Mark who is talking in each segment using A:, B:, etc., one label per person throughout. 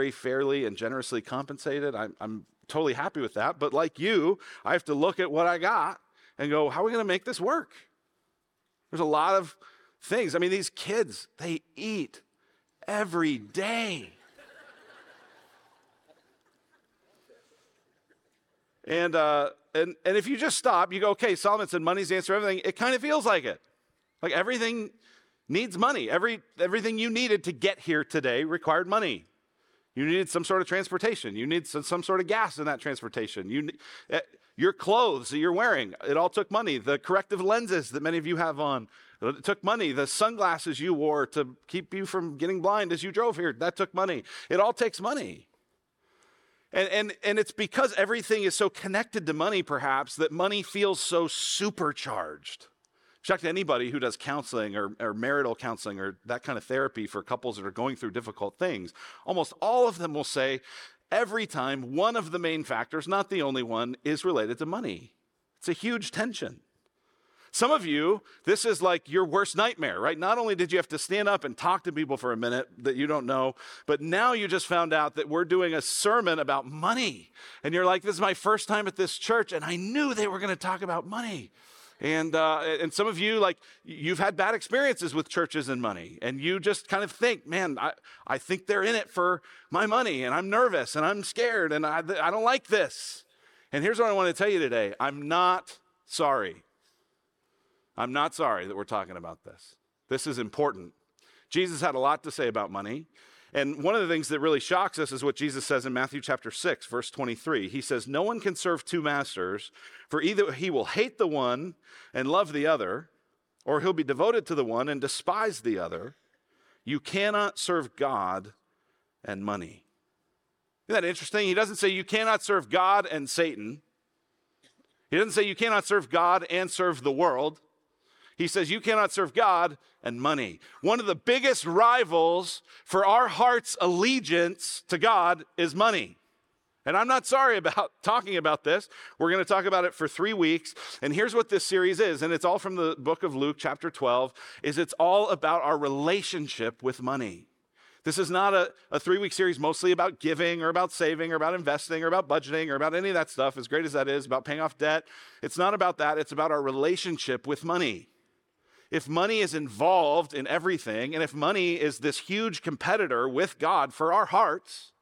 A: very fairly and generously compensated. I'm, I'm totally happy with that. But like you, I have to look at what I got and go, how are we going to make this work? There's a lot of things. I mean, these kids, they eat every day. and, uh, and, and if you just stop, you go, okay, Solomon said money's the answer to everything. It kind of feels like it. Like everything needs money. Every, everything you needed to get here today required money. You needed some sort of transportation. You need some, some sort of gas in that transportation. You, uh, your clothes that you're wearing, it all took money. The corrective lenses that many of you have on, it took money. The sunglasses you wore to keep you from getting blind as you drove here, that took money. It all takes money. And, and, and it's because everything is so connected to money, perhaps, that money feels so supercharged. Check to anybody who does counseling or, or marital counseling or that kind of therapy for couples that are going through difficult things. Almost all of them will say every time one of the main factors, not the only one, is related to money. It's a huge tension. Some of you, this is like your worst nightmare, right? Not only did you have to stand up and talk to people for a minute that you don't know, but now you just found out that we're doing a sermon about money. And you're like, this is my first time at this church, and I knew they were going to talk about money. And, uh, and some of you, like, you've had bad experiences with churches and money, and you just kind of think, man, I, I think they're in it for my money, and I'm nervous, and I'm scared, and I, I don't like this. And here's what I want to tell you today I'm not sorry. I'm not sorry that we're talking about this. This is important. Jesus had a lot to say about money. And one of the things that really shocks us is what Jesus says in Matthew chapter 6, verse 23. He says, No one can serve two masters, for either he will hate the one and love the other, or he'll be devoted to the one and despise the other. You cannot serve God and money. Isn't that interesting? He doesn't say you cannot serve God and Satan. He doesn't say you cannot serve God and serve the world. He says, You cannot serve God and money. One of the biggest rivals for our heart's allegiance to God is money. And I'm not sorry about talking about this. We're going to talk about it for three weeks. And here's what this series is, and it's all from the book of Luke, chapter 12, is it's all about our relationship with money. This is not a, a three week series mostly about giving or about saving or about investing or about budgeting or about any of that stuff, as great as that is, about paying off debt. It's not about that. It's about our relationship with money if money is involved in everything, and if money is this huge competitor with God for our hearts,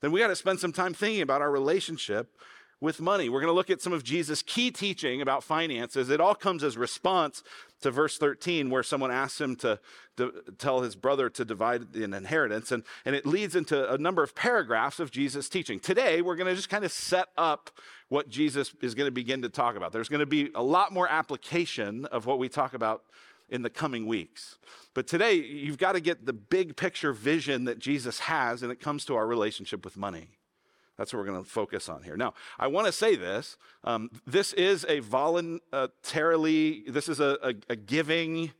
A: then we got to spend some time thinking about our relationship with money. We're going to look at some of Jesus' key teaching about finances. It all comes as response to verse 13, where someone asks him to, to, tell his brother to divide an inheritance. And, and it leads into a number of paragraphs of Jesus' teaching. Today, we're going to just kind of set up what Jesus is going to begin to talk about. There's going to be a lot more application of what we talk about in the coming weeks. But today, you've got to get the big picture vision that Jesus has, and it comes to our relationship with money. That's what we're going to focus on here. Now, I want to say this. Um, this is a voluntarily, this is a, a, a giving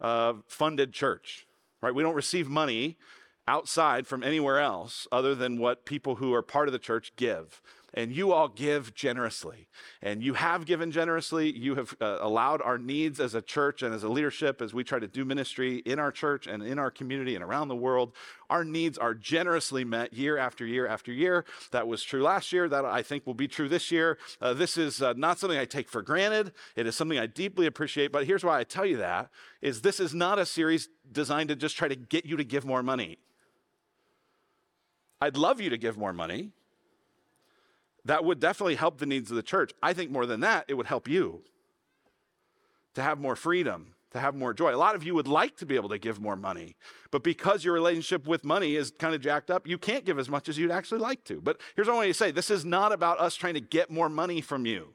A: uh, funded church, right? We don't receive money outside from anywhere else other than what people who are part of the church give and you all give generously. And you have given generously. You have uh, allowed our needs as a church and as a leadership as we try to do ministry in our church and in our community and around the world. Our needs are generously met year after year after year. That was true last year. That I think will be true this year. Uh, this is uh, not something I take for granted. It is something I deeply appreciate. But here's why I tell you that is this is not a series designed to just try to get you to give more money. I'd love you to give more money that would definitely help the needs of the church. I think more than that, it would help you to have more freedom, to have more joy. A lot of you would like to be able to give more money, but because your relationship with money is kind of jacked up, you can't give as much as you'd actually like to. But here's what I want you to say this is not about us trying to get more money from you.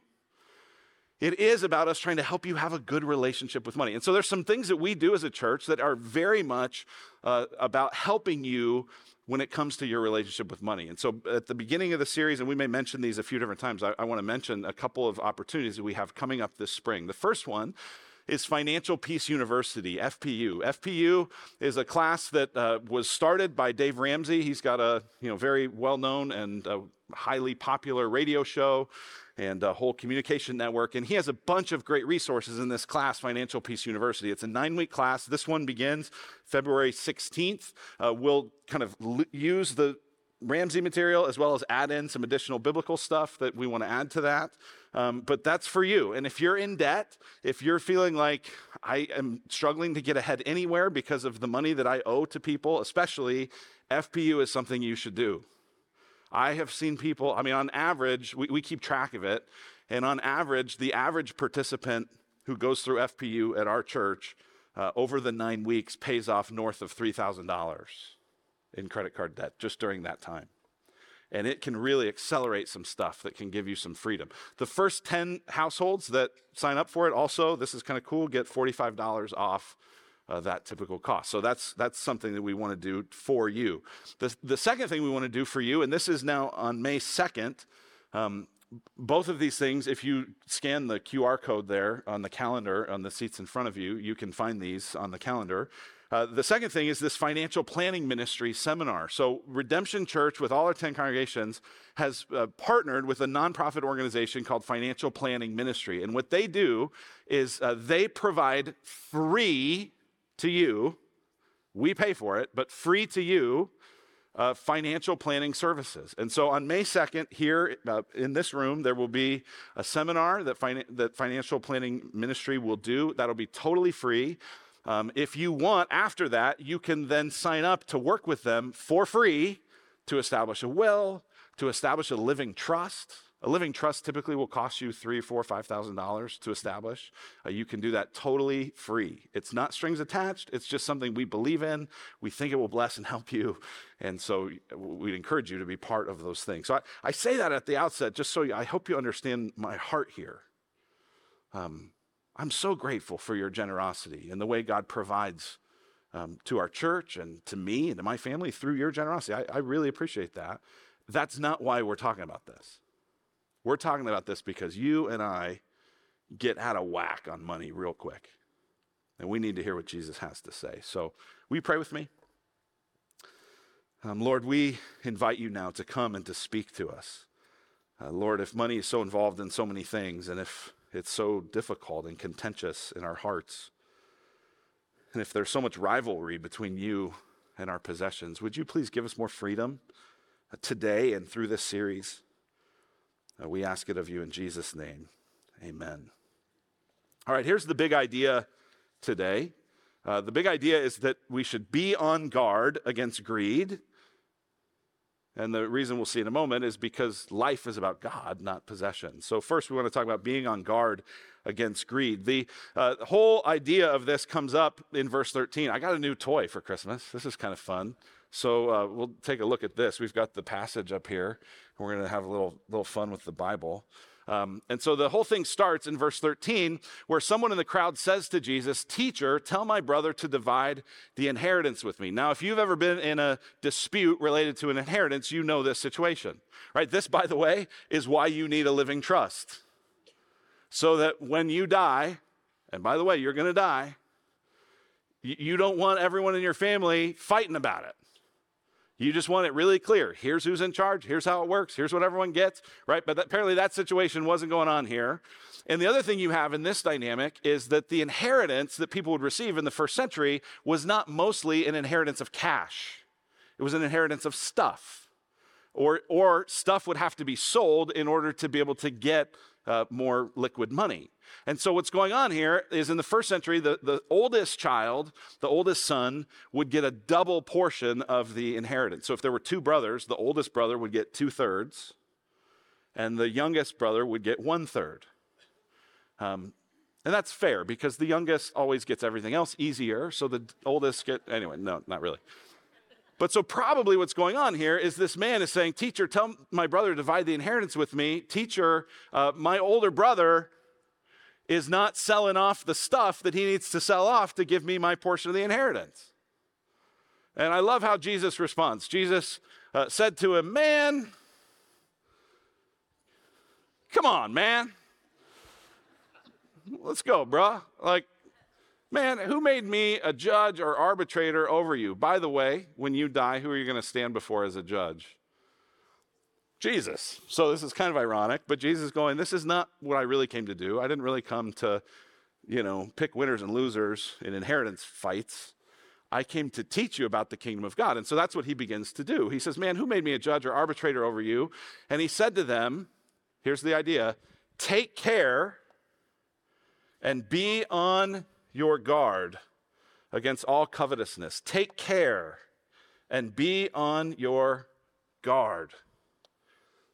A: It is about us trying to help you have a good relationship with money. And so there's some things that we do as a church that are very much uh, about helping you when it comes to your relationship with money. And so at the beginning of the series, and we may mention these a few different times, I, I want to mention a couple of opportunities that we have coming up this spring. The first one is Financial Peace University, FPU. FPU is a class that uh, was started by Dave Ramsey. He's got a you know very well known and uh, highly popular radio show and a whole communication network. And he has a bunch of great resources in this class, Financial Peace University. It's a nine week class. This one begins February 16th. Uh, we'll kind of l- use the Ramsey material as well as add in some additional biblical stuff that we want to add to that. Um, but that's for you. And if you're in debt, if you're feeling like I am struggling to get ahead anywhere because of the money that I owe to people, especially FPU is something you should do. I have seen people, I mean, on average, we, we keep track of it. And on average, the average participant who goes through FPU at our church uh, over the nine weeks pays off north of $3,000 in credit card debt just during that time. And it can really accelerate some stuff that can give you some freedom. The first 10 households that sign up for it also, this is kind of cool, get $45 off uh, that typical cost. So that's that's something that we want to do for you. The, the second thing we want to do for you, and this is now on May 2nd, um, both of these things, if you scan the QR code there on the calendar on the seats in front of you, you can find these on the calendar. Uh, the second thing is this financial planning ministry seminar. So, Redemption Church, with all our 10 congregations, has uh, partnered with a nonprofit organization called Financial Planning Ministry. And what they do is uh, they provide free to you, we pay for it, but free to you uh, financial planning services. And so on May 2nd, here uh, in this room, there will be a seminar that, fin- that Financial Planning Ministry will do. That'll be totally free. Um, if you want, after that, you can then sign up to work with them for free to establish a will, to establish a living trust. A living trust typically will cost you three, four, five thousand dollars to establish. Uh, you can do that totally free. It's not strings attached. It's just something we believe in. We think it will bless and help you, and so we'd encourage you to be part of those things. So I, I say that at the outset, just so you, I hope you understand my heart here. Um, I'm so grateful for your generosity and the way God provides um, to our church and to me and to my family through your generosity. I, I really appreciate that. That's not why we're talking about this. We're talking about this because you and I get out of whack on money real quick. And we need to hear what Jesus has to say. So, will you pray with me? Um, Lord, we invite you now to come and to speak to us. Uh, Lord, if money is so involved in so many things, and if it's so difficult and contentious in our hearts, and if there's so much rivalry between you and our possessions, would you please give us more freedom uh, today and through this series? Uh, we ask it of you in Jesus' name. Amen. All right, here's the big idea today. Uh, the big idea is that we should be on guard against greed. And the reason we'll see in a moment is because life is about God, not possession. So, first, we want to talk about being on guard against greed. The uh, whole idea of this comes up in verse 13. I got a new toy for Christmas. This is kind of fun. So, uh, we'll take a look at this. We've got the passage up here. We're going to have a little, little fun with the Bible. Um, and so the whole thing starts in verse 13, where someone in the crowd says to Jesus, Teacher, tell my brother to divide the inheritance with me. Now, if you've ever been in a dispute related to an inheritance, you know this situation, right? This, by the way, is why you need a living trust. So that when you die, and by the way, you're going to die, you don't want everyone in your family fighting about it. You just want it really clear. Here's who's in charge. Here's how it works. Here's what everyone gets, right? But that, apparently that situation wasn't going on here. And the other thing you have in this dynamic is that the inheritance that people would receive in the first century was not mostly an inheritance of cash, it was an inheritance of stuff. Or, or stuff would have to be sold in order to be able to get uh, more liquid money. And so, what's going on here is in the first century, the, the oldest child, the oldest son, would get a double portion of the inheritance. So, if there were two brothers, the oldest brother would get two thirds, and the youngest brother would get one third. Um, and that's fair because the youngest always gets everything else easier. So, the oldest get, anyway, no, not really. But so probably what's going on here is this man is saying, Teacher, tell my brother to divide the inheritance with me. Teacher, uh, my older brother is not selling off the stuff that he needs to sell off to give me my portion of the inheritance. And I love how Jesus responds. Jesus uh, said to him, Man, come on, man. Let's go, bruh. Like, man, who made me a judge or arbitrator over you? By the way, when you die, who are you going to stand before as a judge? Jesus. So this is kind of ironic, but Jesus going, This is not what I really came to do. I didn't really come to, you know, pick winners and losers in inheritance fights. I came to teach you about the kingdom of God. And so that's what he begins to do. He says, Man, who made me a judge or arbitrator over you? And he said to them, Here's the idea take care and be on your guard against all covetousness. Take care and be on your guard.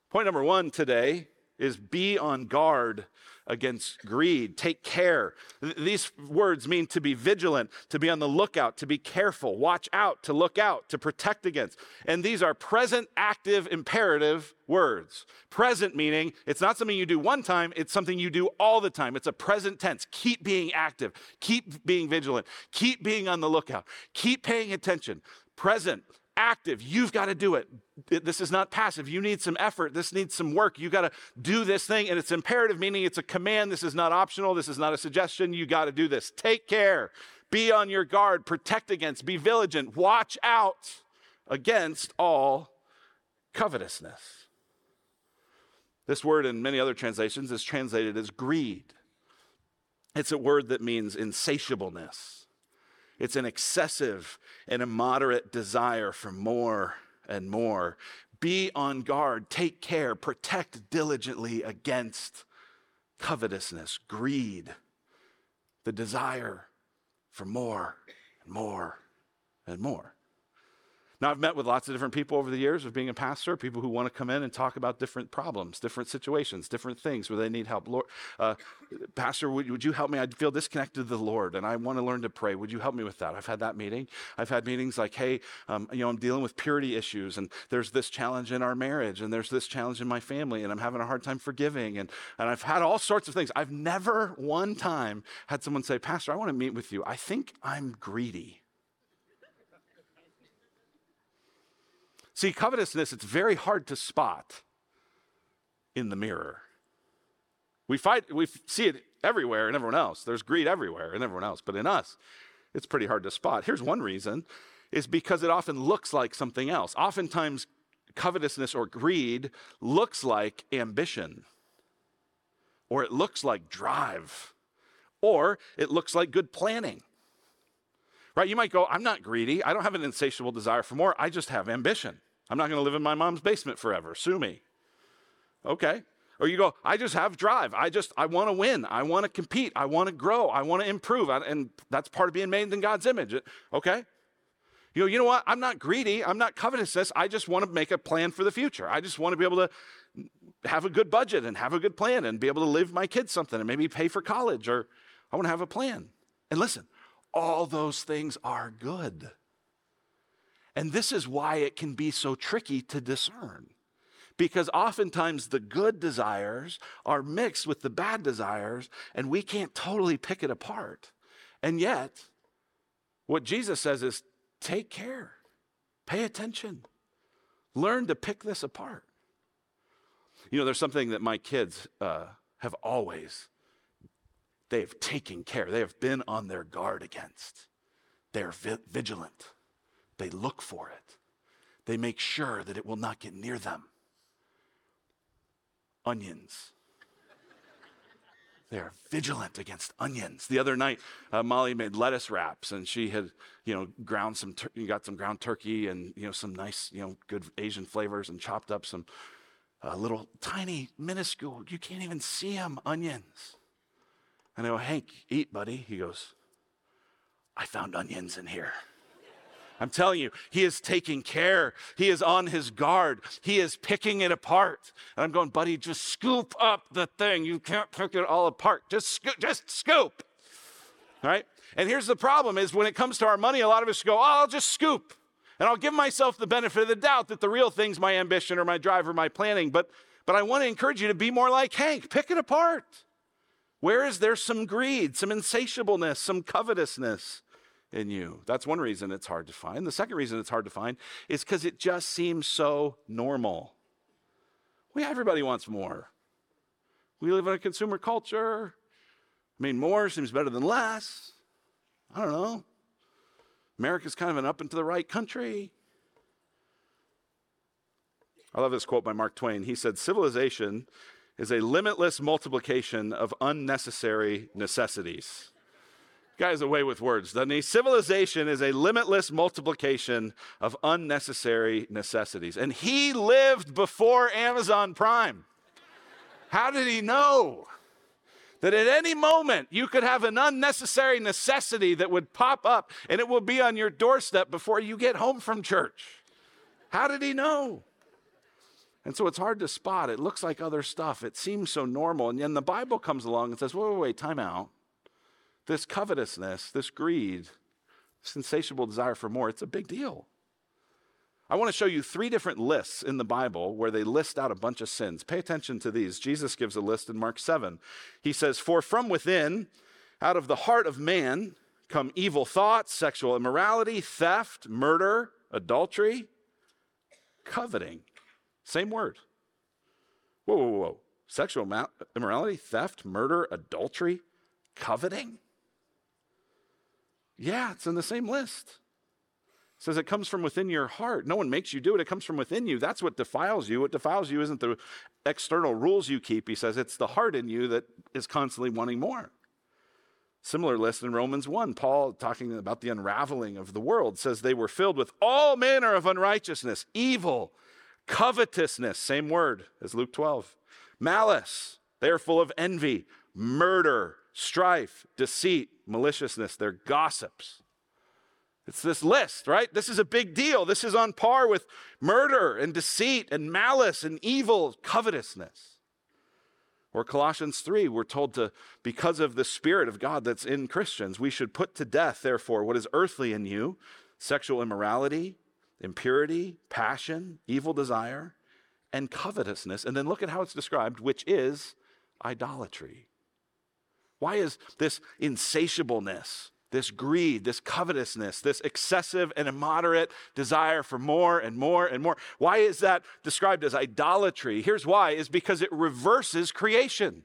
A: Point number one today is be on guard against greed. Take care. These words mean to be vigilant, to be on the lookout, to be careful, watch out, to look out, to protect against. And these are present, active, imperative words. Present meaning it's not something you do one time, it's something you do all the time. It's a present tense. Keep being active, keep being vigilant, keep being on the lookout, keep paying attention. Present, active. You've got to do it. This is not passive. You need some effort. This needs some work. You got to do this thing. And it's imperative, meaning it's a command. This is not optional. This is not a suggestion. You got to do this. Take care. Be on your guard. Protect against. Be vigilant. Watch out against all covetousness. This word in many other translations is translated as greed. It's a word that means insatiableness it's an excessive and immoderate desire for more and more. Be on guard, take care, protect diligently against covetousness, greed, the desire for more and more and more. Now, I've met with lots of different people over the years of being a pastor, people who want to come in and talk about different problems, different situations, different things where they need help. Lord, uh, pastor, would, would you help me? I feel disconnected to the Lord and I want to learn to pray. Would you help me with that? I've had that meeting. I've had meetings like, hey, um, you know, I'm dealing with purity issues and there's this challenge in our marriage and there's this challenge in my family and I'm having a hard time forgiving. And, and I've had all sorts of things. I've never one time had someone say, Pastor, I want to meet with you. I think I'm greedy. See, covetousness, it's very hard to spot in the mirror. We fight, we see it everywhere in everyone else. There's greed everywhere in everyone else, but in us, it's pretty hard to spot. Here's one reason is because it often looks like something else. Oftentimes, covetousness or greed looks like ambition, or it looks like drive, or it looks like good planning. Right? You might go, I'm not greedy. I don't have an insatiable desire for more. I just have ambition. I'm not going to live in my mom's basement forever. Sue me. Okay. Or you go, I just have drive. I just, I want to win. I want to compete. I want to grow. I want to improve. And that's part of being made in God's image. Okay. You go, you know what? I'm not greedy. I'm not covetous. I just want to make a plan for the future. I just want to be able to have a good budget and have a good plan and be able to live my kids something and maybe pay for college or I want to have a plan. And listen, all those things are good. And this is why it can be so tricky to discern. Because oftentimes the good desires are mixed with the bad desires, and we can't totally pick it apart. And yet, what Jesus says is take care, pay attention, learn to pick this apart. You know, there's something that my kids uh, have always, they have taken care, they have been on their guard against. They are vi- vigilant. They look for it, they make sure that it will not get near them. Onions. They are vigilant against onions. The other night, uh, Molly made lettuce wraps, and she had, you know, ground some, tur- got some ground turkey and you know some nice, you know, good Asian flavors, and chopped up some uh, little tiny, minuscule, you can't even see them onions. And I go, Hank, eat, buddy. He goes, I found onions in here. I'm telling you, he is taking care. He is on his guard. He is picking it apart. And I'm going, buddy, just scoop up the thing. You can't pick it all apart. Just scoop, just scoop. All right? And here's the problem is when it comes to our money, a lot of us go, oh, I'll just scoop. And I'll give myself the benefit of the doubt that the real thing's my ambition or my drive or my planning. But but I want to encourage you to be more like Hank. Pick it apart. Where is there some greed, some insatiableness, some covetousness? in you. That's one reason it's hard to find. The second reason it's hard to find is because it just seems so normal. We everybody wants more. We live in a consumer culture. I mean, more seems better than less. I don't know. America's kind of an up and to the right country. I love this quote by Mark Twain. He said, Civilization is a limitless multiplication of unnecessary necessities. Guy's away with words, doesn't he? Civilization is a limitless multiplication of unnecessary necessities. And he lived before Amazon Prime. How did he know? That at any moment you could have an unnecessary necessity that would pop up and it will be on your doorstep before you get home from church. How did he know? And so it's hard to spot. It looks like other stuff. It seems so normal. And then the Bible comes along and says, wait, wait, wait, time out this covetousness, this greed, this insatiable desire for more, it's a big deal. I want to show you three different lists in the Bible where they list out a bunch of sins. Pay attention to these. Jesus gives a list in Mark 7. He says, For from within, out of the heart of man, come evil thoughts, sexual immorality, theft, murder, adultery, coveting. Same word. Whoa, whoa, whoa. Sexual immorality, theft, murder, adultery, coveting? Yeah, it's in the same list. It says it comes from within your heart. No one makes you do it, it comes from within you. That's what defiles you. What defiles you isn't the external rules you keep. He says it's the heart in you that is constantly wanting more. Similar list in Romans 1, Paul, talking about the unraveling of the world, says they were filled with all manner of unrighteousness, evil, covetousness, same word as Luke 12, malice. They are full of envy, murder, strife, deceit, maliciousness. They're gossips. It's this list, right? This is a big deal. This is on par with murder and deceit and malice and evil, covetousness. Or Colossians 3, we're told to, because of the Spirit of God that's in Christians, we should put to death, therefore, what is earthly in you sexual immorality, impurity, passion, evil desire, and covetousness. And then look at how it's described, which is idolatry. Why is this insatiableness, this greed, this covetousness, this excessive and immoderate desire for more and more and more, why is that described as idolatry? Here's why is because it reverses creation.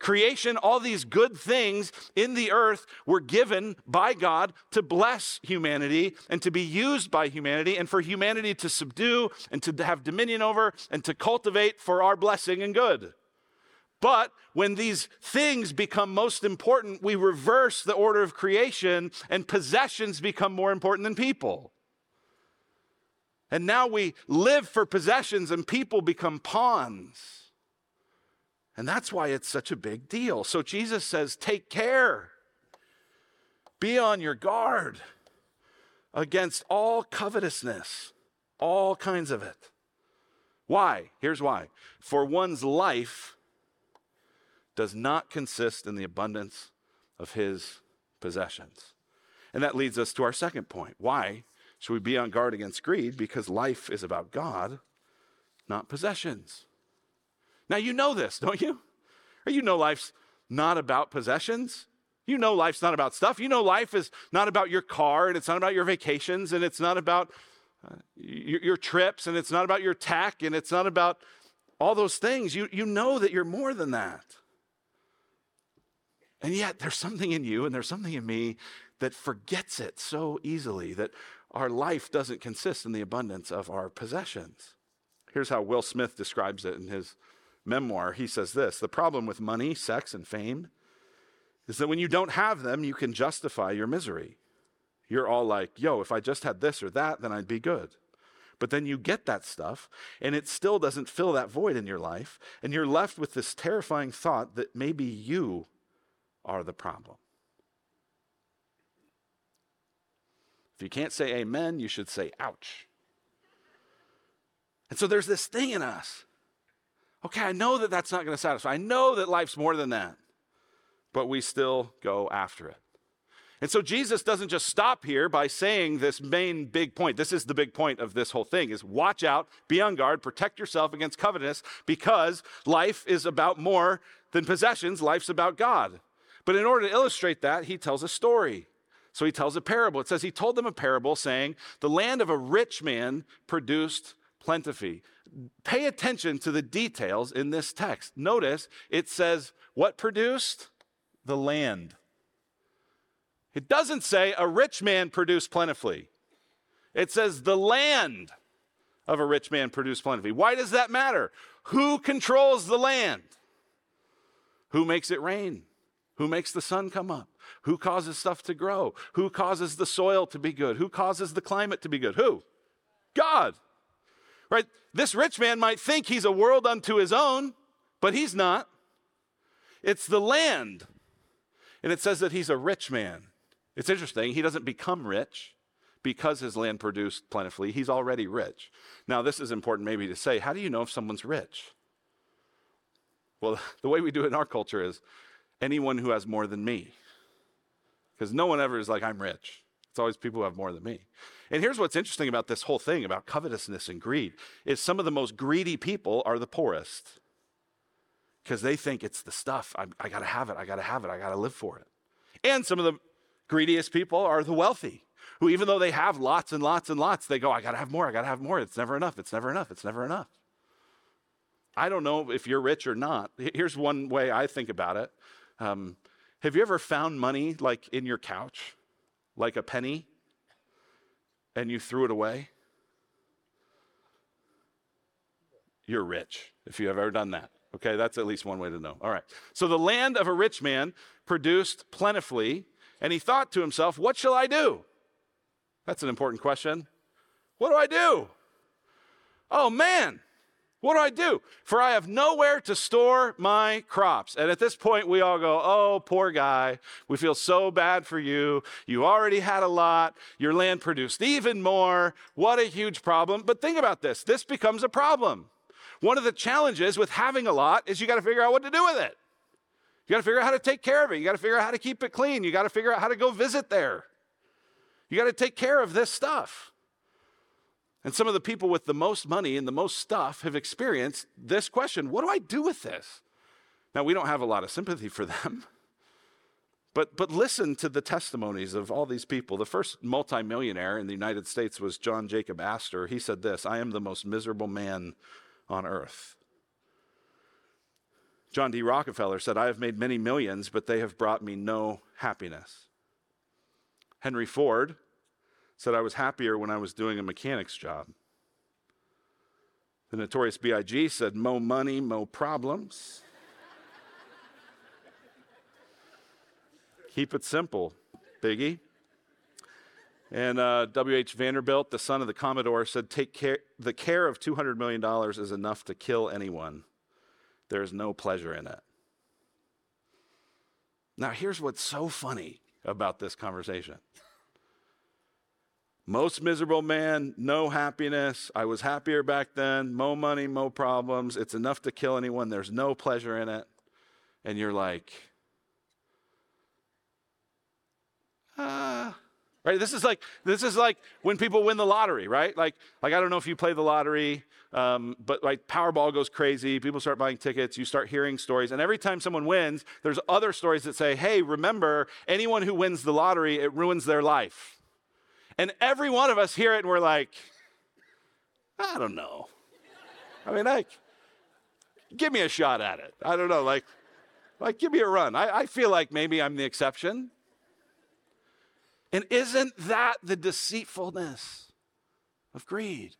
A: Creation, all these good things in the earth were given by God to bless humanity and to be used by humanity and for humanity to subdue and to have dominion over and to cultivate for our blessing and good. But when these things become most important, we reverse the order of creation and possessions become more important than people. And now we live for possessions and people become pawns. And that's why it's such a big deal. So Jesus says, take care, be on your guard against all covetousness, all kinds of it. Why? Here's why. For one's life does not consist in the abundance of his possessions. And that leads us to our second point. Why should we be on guard against greed? Because life is about God, not possessions. Now, you know this, don't you? You know life's not about possessions. You know life's not about stuff. You know life is not about your car and it's not about your vacations and it's not about uh, your, your, trips and it's not about your tech and it's not about all those things. You, you know that you're more than that. And yet, there's something in you and there's something in me that forgets it so easily that our life doesn't consist in the abundance of our possessions. Here's how Will Smith describes it in his memoir. He says this The problem with money, sex, and fame is that when you don't have them, you can justify your misery. You're all like, yo, if I just had this or that, then I'd be good. But then you get that stuff, and it still doesn't fill that void in your life, and you're left with this terrifying thought that maybe you are the problem. If you can't say amen, you should say ouch. And so there's this thing in us. Okay, I know that that's not going to satisfy. I know that life's more than that. But we still go after it. And so Jesus doesn't just stop here by saying this main big point. This is the big point of this whole thing is watch out, be on guard, protect yourself against covetousness because life is about more than possessions, life's about God. But in order to illustrate that, he tells a story. So he tells a parable. It says he told them a parable saying, The land of a rich man produced plentifully. Pay attention to the details in this text. Notice it says, What produced? The land. It doesn't say a rich man produced plentifully. It says the land of a rich man produced plentifully. Why does that matter? Who controls the land? Who makes it rain? Who makes the sun come up? Who causes stuff to grow? Who causes the soil to be good? Who causes the climate to be good? Who? God. Right? This rich man might think he's a world unto his own, but he's not. It's the land. And it says that he's a rich man. It's interesting. He doesn't become rich because his land produced plentifully. He's already rich. Now, this is important maybe to say. How do you know if someone's rich? Well, the way we do it in our culture is anyone who has more than me. Because no one ever is like, I'm rich. It's always people who have more than me. And here's what's interesting about this whole thing about covetousness and greed is some of the most greedy people are the poorest. Because they think it's the stuff. I, I got to have it. I got to have it. I got to live for it. And some of the greediest people are the wealthy, who, even though they have lots and lots and lots, they go, I got to have more. I got to have more. It's never enough. It's never enough. It's never enough. I don't know if you're rich or not. Here's one way I think about it. Um, have you ever found money like in your couch, like a penny, and you threw it away? You're rich if you have ever done that. Okay, that's at least one way to know. All right. So the land of a rich man produced plentifully, and he thought to himself, What shall I do? That's an important question. What do I do? Oh man, what do I do? For I have nowhere to store my crops. And at this point, we all go, Oh, poor guy. We feel so bad for you. You already had a lot. Your land produced even more. What a huge problem. But think about this this becomes a problem. One of the challenges with having a lot is you got to figure out what to do with it. You got to figure out how to take care of it. You got to figure out how to keep it clean. You got to figure out how to go visit there. You got to take care of this stuff. And some of the people with the most money and the most stuff have experienced this question what do I do with this? Now, we don't have a lot of sympathy for them. But, but listen to the testimonies of all these people. The first multimillionaire in the United States was John Jacob Astor. He said this I am the most miserable man on earth. John D. Rockefeller said, I have made many millions, but they have brought me no happiness. Henry Ford said, I was happier when I was doing a mechanic's job. The notorious B.I.G. said, Mo money, mo problems. Keep it simple, Biggie. And uh, W.H. Vanderbilt, the son of the Commodore, said, Take care, the care of $200 million is enough to kill anyone. There is no pleasure in it. Now, here's what's so funny about this conversation. Most miserable man, no happiness. I was happier back then. Mo money, mo problems. It's enough to kill anyone. There's no pleasure in it. And you're like, ah. Right? This is like this is like when people win the lottery, right? Like like I don't know if you play the lottery, um, but like Powerball goes crazy. People start buying tickets. You start hearing stories, and every time someone wins, there's other stories that say, "Hey, remember, anyone who wins the lottery, it ruins their life." And every one of us hear it, and we're like, "I don't know." I mean, like, give me a shot at it. I don't know, like, like give me a run. I, I feel like maybe I'm the exception. And isn't that the deceitfulness of greed?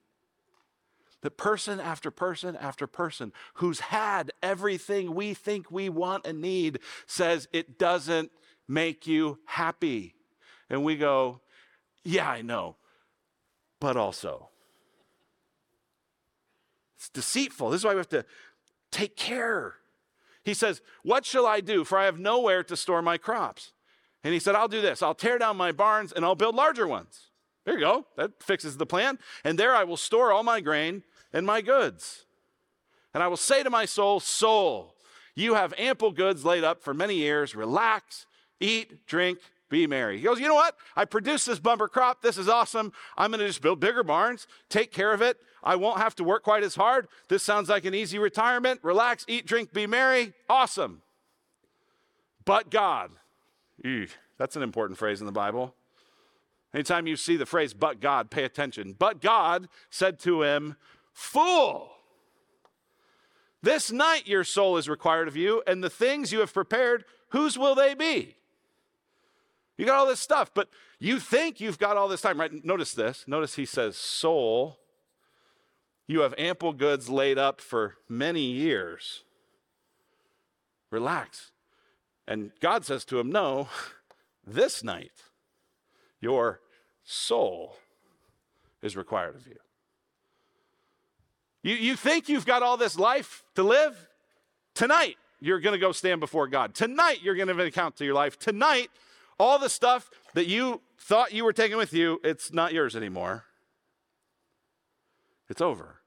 A: That person after person after person who's had everything we think we want and need says it doesn't make you happy. And we go, yeah, I know, but also. It's deceitful. This is why we have to take care. He says, What shall I do? For I have nowhere to store my crops. And he said, I'll do this. I'll tear down my barns and I'll build larger ones. There you go. That fixes the plan. And there I will store all my grain and my goods. And I will say to my soul, Soul, you have ample goods laid up for many years. Relax, eat, drink, be merry. He goes, You know what? I produced this bumper crop. This is awesome. I'm going to just build bigger barns, take care of it. I won't have to work quite as hard. This sounds like an easy retirement. Relax, eat, drink, be merry. Awesome. But God, that's an important phrase in the Bible. Anytime you see the phrase, but God, pay attention. But God said to him, Fool, this night your soul is required of you, and the things you have prepared, whose will they be? You got all this stuff, but you think you've got all this time, right? Notice this. Notice he says, Soul, you have ample goods laid up for many years. Relax. And God says to him, No, this night, your soul is required of you. You, you think you've got all this life to live? Tonight, you're going to go stand before God. Tonight, you're going to give an account to your life. Tonight, all the stuff that you thought you were taking with you, it's not yours anymore. It's over.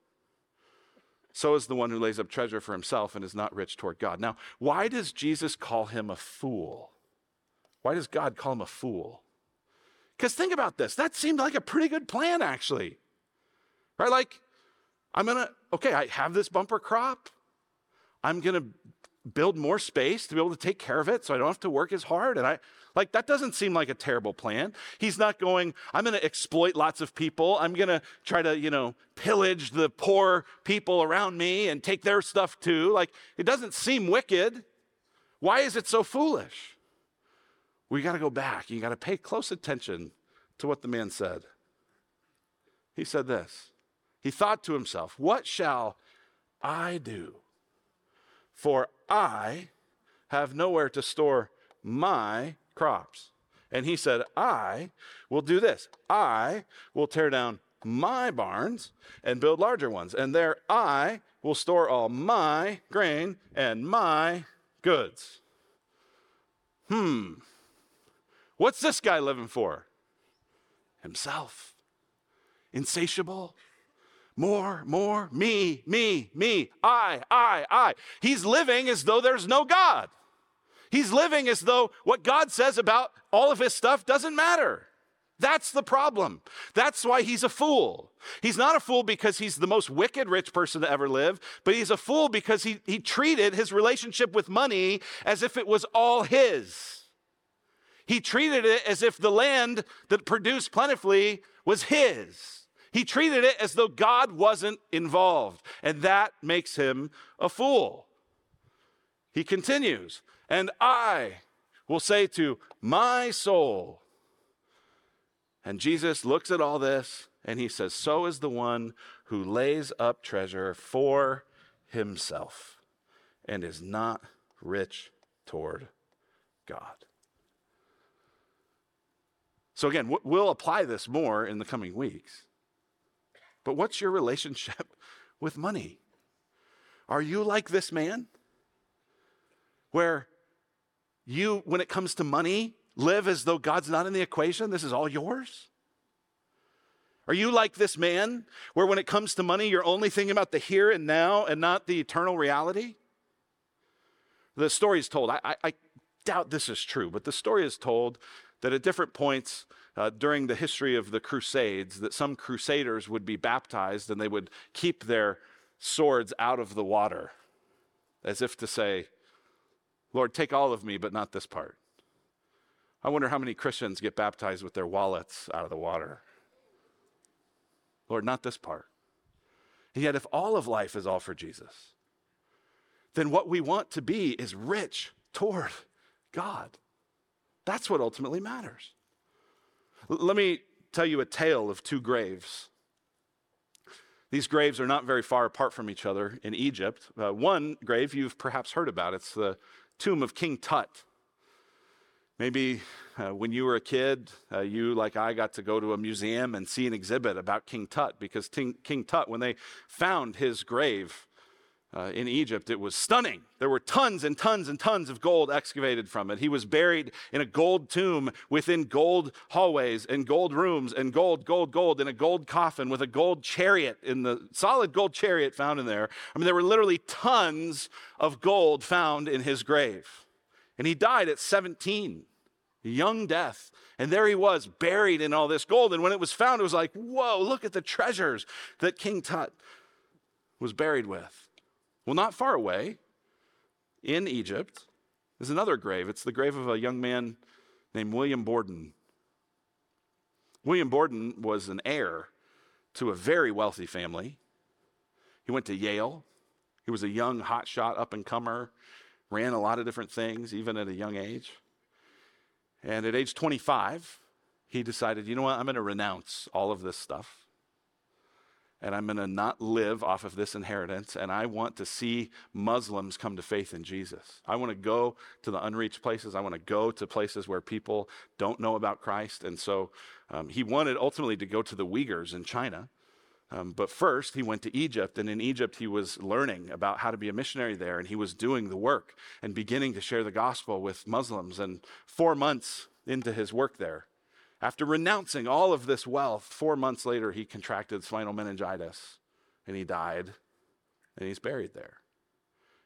A: So is the one who lays up treasure for himself and is not rich toward God. Now, why does Jesus call him a fool? Why does God call him a fool? Because think about this. That seemed like a pretty good plan, actually. Right? Like, I'm going to, okay, I have this bumper crop. I'm going to build more space to be able to take care of it so I don't have to work as hard. And I, like, that doesn't seem like a terrible plan. He's not going, I'm going to exploit lots of people. I'm going to try to, you know, pillage the poor people around me and take their stuff too. Like, it doesn't seem wicked. Why is it so foolish? We got to go back. You got to pay close attention to what the man said. He said this He thought to himself, What shall I do? For I have nowhere to store my crops. And he said, I will do this. I will tear down my barns and build larger ones. And there I will store all my grain and my goods. Hmm. What's this guy living for? Himself. Insatiable. More, more, me, me, me, I, I, I. He's living as though there's no God. He's living as though what God says about all of his stuff doesn't matter. That's the problem. That's why he's a fool. He's not a fool because he's the most wicked rich person to ever live, but he's a fool because he, he treated his relationship with money as if it was all his. He treated it as if the land that produced plentifully was his. He treated it as though God wasn't involved, and that makes him a fool. He continues, and I will say to my soul, and Jesus looks at all this and he says, So is the one who lays up treasure for himself and is not rich toward God. So, again, we'll apply this more in the coming weeks. But what's your relationship with money? Are you like this man? Where you, when it comes to money, live as though God's not in the equation? This is all yours? Are you like this man, where when it comes to money, you're only thinking about the here and now and not the eternal reality? The story is told. I, I, I doubt this is true, but the story is told that at different points uh, during the history of the Crusades, that some crusaders would be baptized and they would keep their swords out of the water, as if to say, Lord, take all of me, but not this part. I wonder how many Christians get baptized with their wallets out of the water. Lord, not this part. And yet, if all of life is all for Jesus, then what we want to be is rich toward God. That's what ultimately matters. Let me tell you a tale of two graves. These graves are not very far apart from each other in Egypt. Uh, one grave you've perhaps heard about. It's the tomb of King Tut. Maybe uh, when you were a kid, uh, you, like I, got to go to a museum and see an exhibit about King Tut because King Tut, when they found his grave, uh, in Egypt, it was stunning. There were tons and tons and tons of gold excavated from it. He was buried in a gold tomb within gold hallways and gold rooms and gold, gold, gold in a gold coffin with a gold chariot in the solid gold chariot found in there. I mean, there were literally tons of gold found in his grave. And he died at 17, young death. And there he was, buried in all this gold. And when it was found, it was like, whoa, look at the treasures that King Tut was buried with. Well, not far away in Egypt is another grave. It's the grave of a young man named William Borden. William Borden was an heir to a very wealthy family. He went to Yale. He was a young, hotshot, up and comer, ran a lot of different things, even at a young age. And at age 25, he decided, you know what, I'm going to renounce all of this stuff and I'm going to not live off of this inheritance. And I want to see Muslims come to faith in Jesus. I want to go to the unreached places. I want to go to places where people don't know about Christ. And so um, he wanted ultimately to go to the Uyghurs in China. Um, but first, he went to Egypt, and in Egypt, he was learning about how to be a missionary there, and he was doing the work and beginning to share the gospel with Muslims. And four months into his work there, after renouncing all of this wealth, four months later, he contracted spinal meningitis and he died and he's buried there.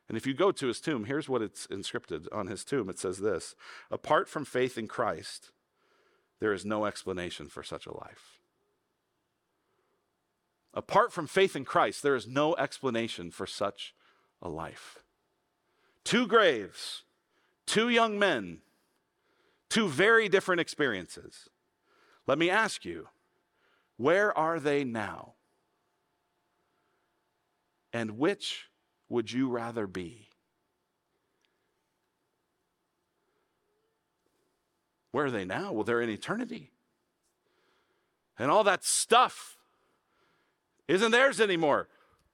A: And if you go to his tomb, here's what it's inscripted on his tomb it says this Apart from faith in Christ, there is no explanation for such a life. Apart from faith in Christ, there is no explanation for such a life. Two graves, two young men, two very different experiences. Let me ask you, where are they now? And which would you rather be? Where are they now? Well, they're in eternity. And all that stuff isn't theirs anymore.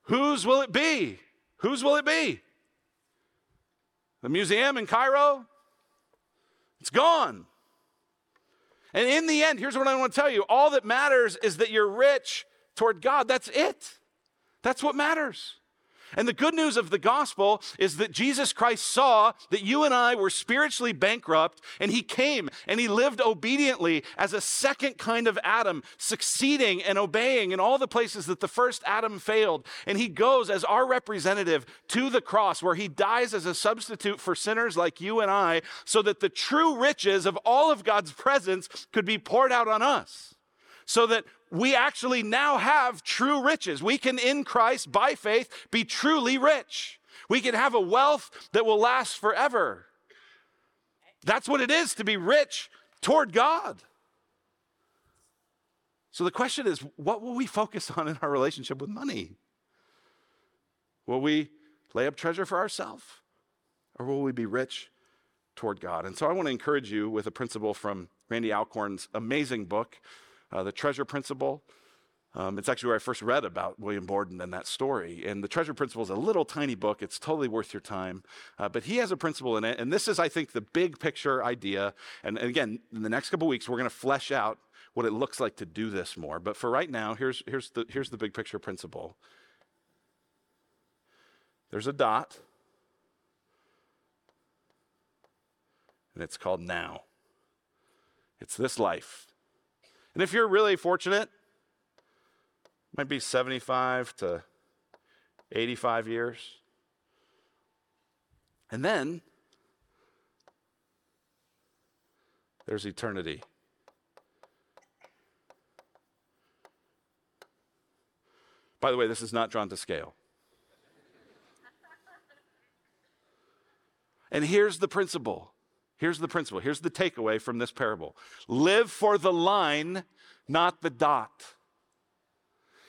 A: Whose will it be? Whose will it be? The museum in Cairo? It's gone. And in the end, here's what I want to tell you all that matters is that you're rich toward God. That's it. That's what matters. And the good news of the gospel is that Jesus Christ saw that you and I were spiritually bankrupt, and he came and he lived obediently as a second kind of Adam, succeeding and obeying in all the places that the first Adam failed. And he goes as our representative to the cross, where he dies as a substitute for sinners like you and I, so that the true riches of all of God's presence could be poured out on us. So that we actually now have true riches. We can, in Christ, by faith, be truly rich. We can have a wealth that will last forever. That's what it is to be rich toward God. So the question is what will we focus on in our relationship with money? Will we lay up treasure for ourselves or will we be rich toward God? And so I want to encourage you with a principle from Randy Alcorn's amazing book uh, the treasure principle. Um, it's actually where I first read about William Borden and that story. And the treasure principle is a little tiny book. It's totally worth your time. Uh, but he has a principle in it. And this is, I think, the big picture idea. And, and again, in the next couple weeks, we're going to flesh out what it looks like to do this more. But for right now, here's, here's, the, here's the big picture principle there's a dot, and it's called now. It's this life. And if you're really fortunate, it might be 75 to 85 years. And then there's eternity. By the way, this is not drawn to scale. And here's the principle Here's the principle. Here's the takeaway from this parable live for the line, not the dot.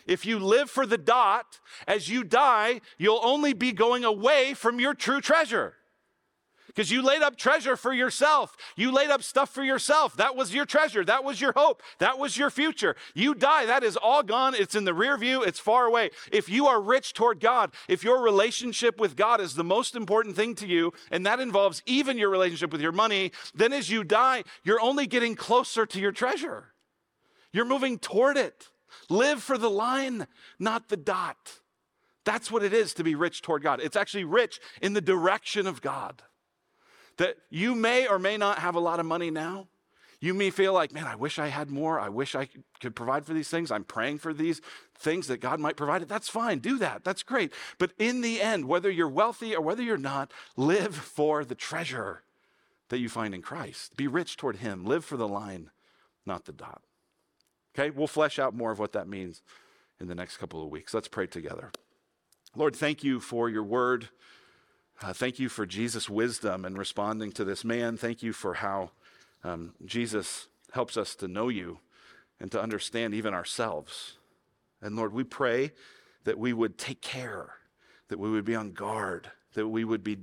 A: If you live for the dot, as you die, you'll only be going away from your true treasure because you laid up treasure for yourself. You laid up stuff for yourself. That was your treasure. That was your hope. That was your future. You die. That is all gone. It's in the rear view. It's far away. If you are rich toward God, if your relationship with God is the most important thing to you, and that involves even your relationship with your money, then as you die, you're only getting closer to your treasure. You're moving toward it. Live for the line, not the dot. That's what it is to be rich toward God. It's actually rich in the direction of God. That you may or may not have a lot of money now. You may feel like, man, I wish I had more. I wish I could provide for these things. I'm praying for these things that God might provide. It. That's fine. Do that. That's great. But in the end, whether you're wealthy or whether you're not, live for the treasure that you find in Christ. Be rich toward Him. Live for the line, not the dot. Okay, we'll flesh out more of what that means in the next couple of weeks. Let's pray together. Lord, thank you for your word. Uh, thank you for Jesus' wisdom in responding to this man. Thank you for how um, Jesus helps us to know you and to understand even ourselves. And Lord, we pray that we would take care, that we would be on guard, that we would be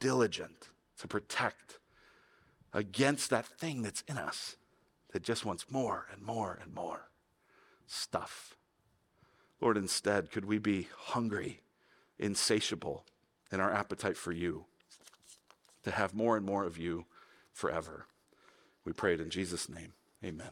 A: diligent to protect against that thing that's in us that just wants more and more and more stuff. Lord, instead, could we be hungry, insatiable in our appetite for you, to have more and more of you forever? We pray it in Jesus' name. Amen.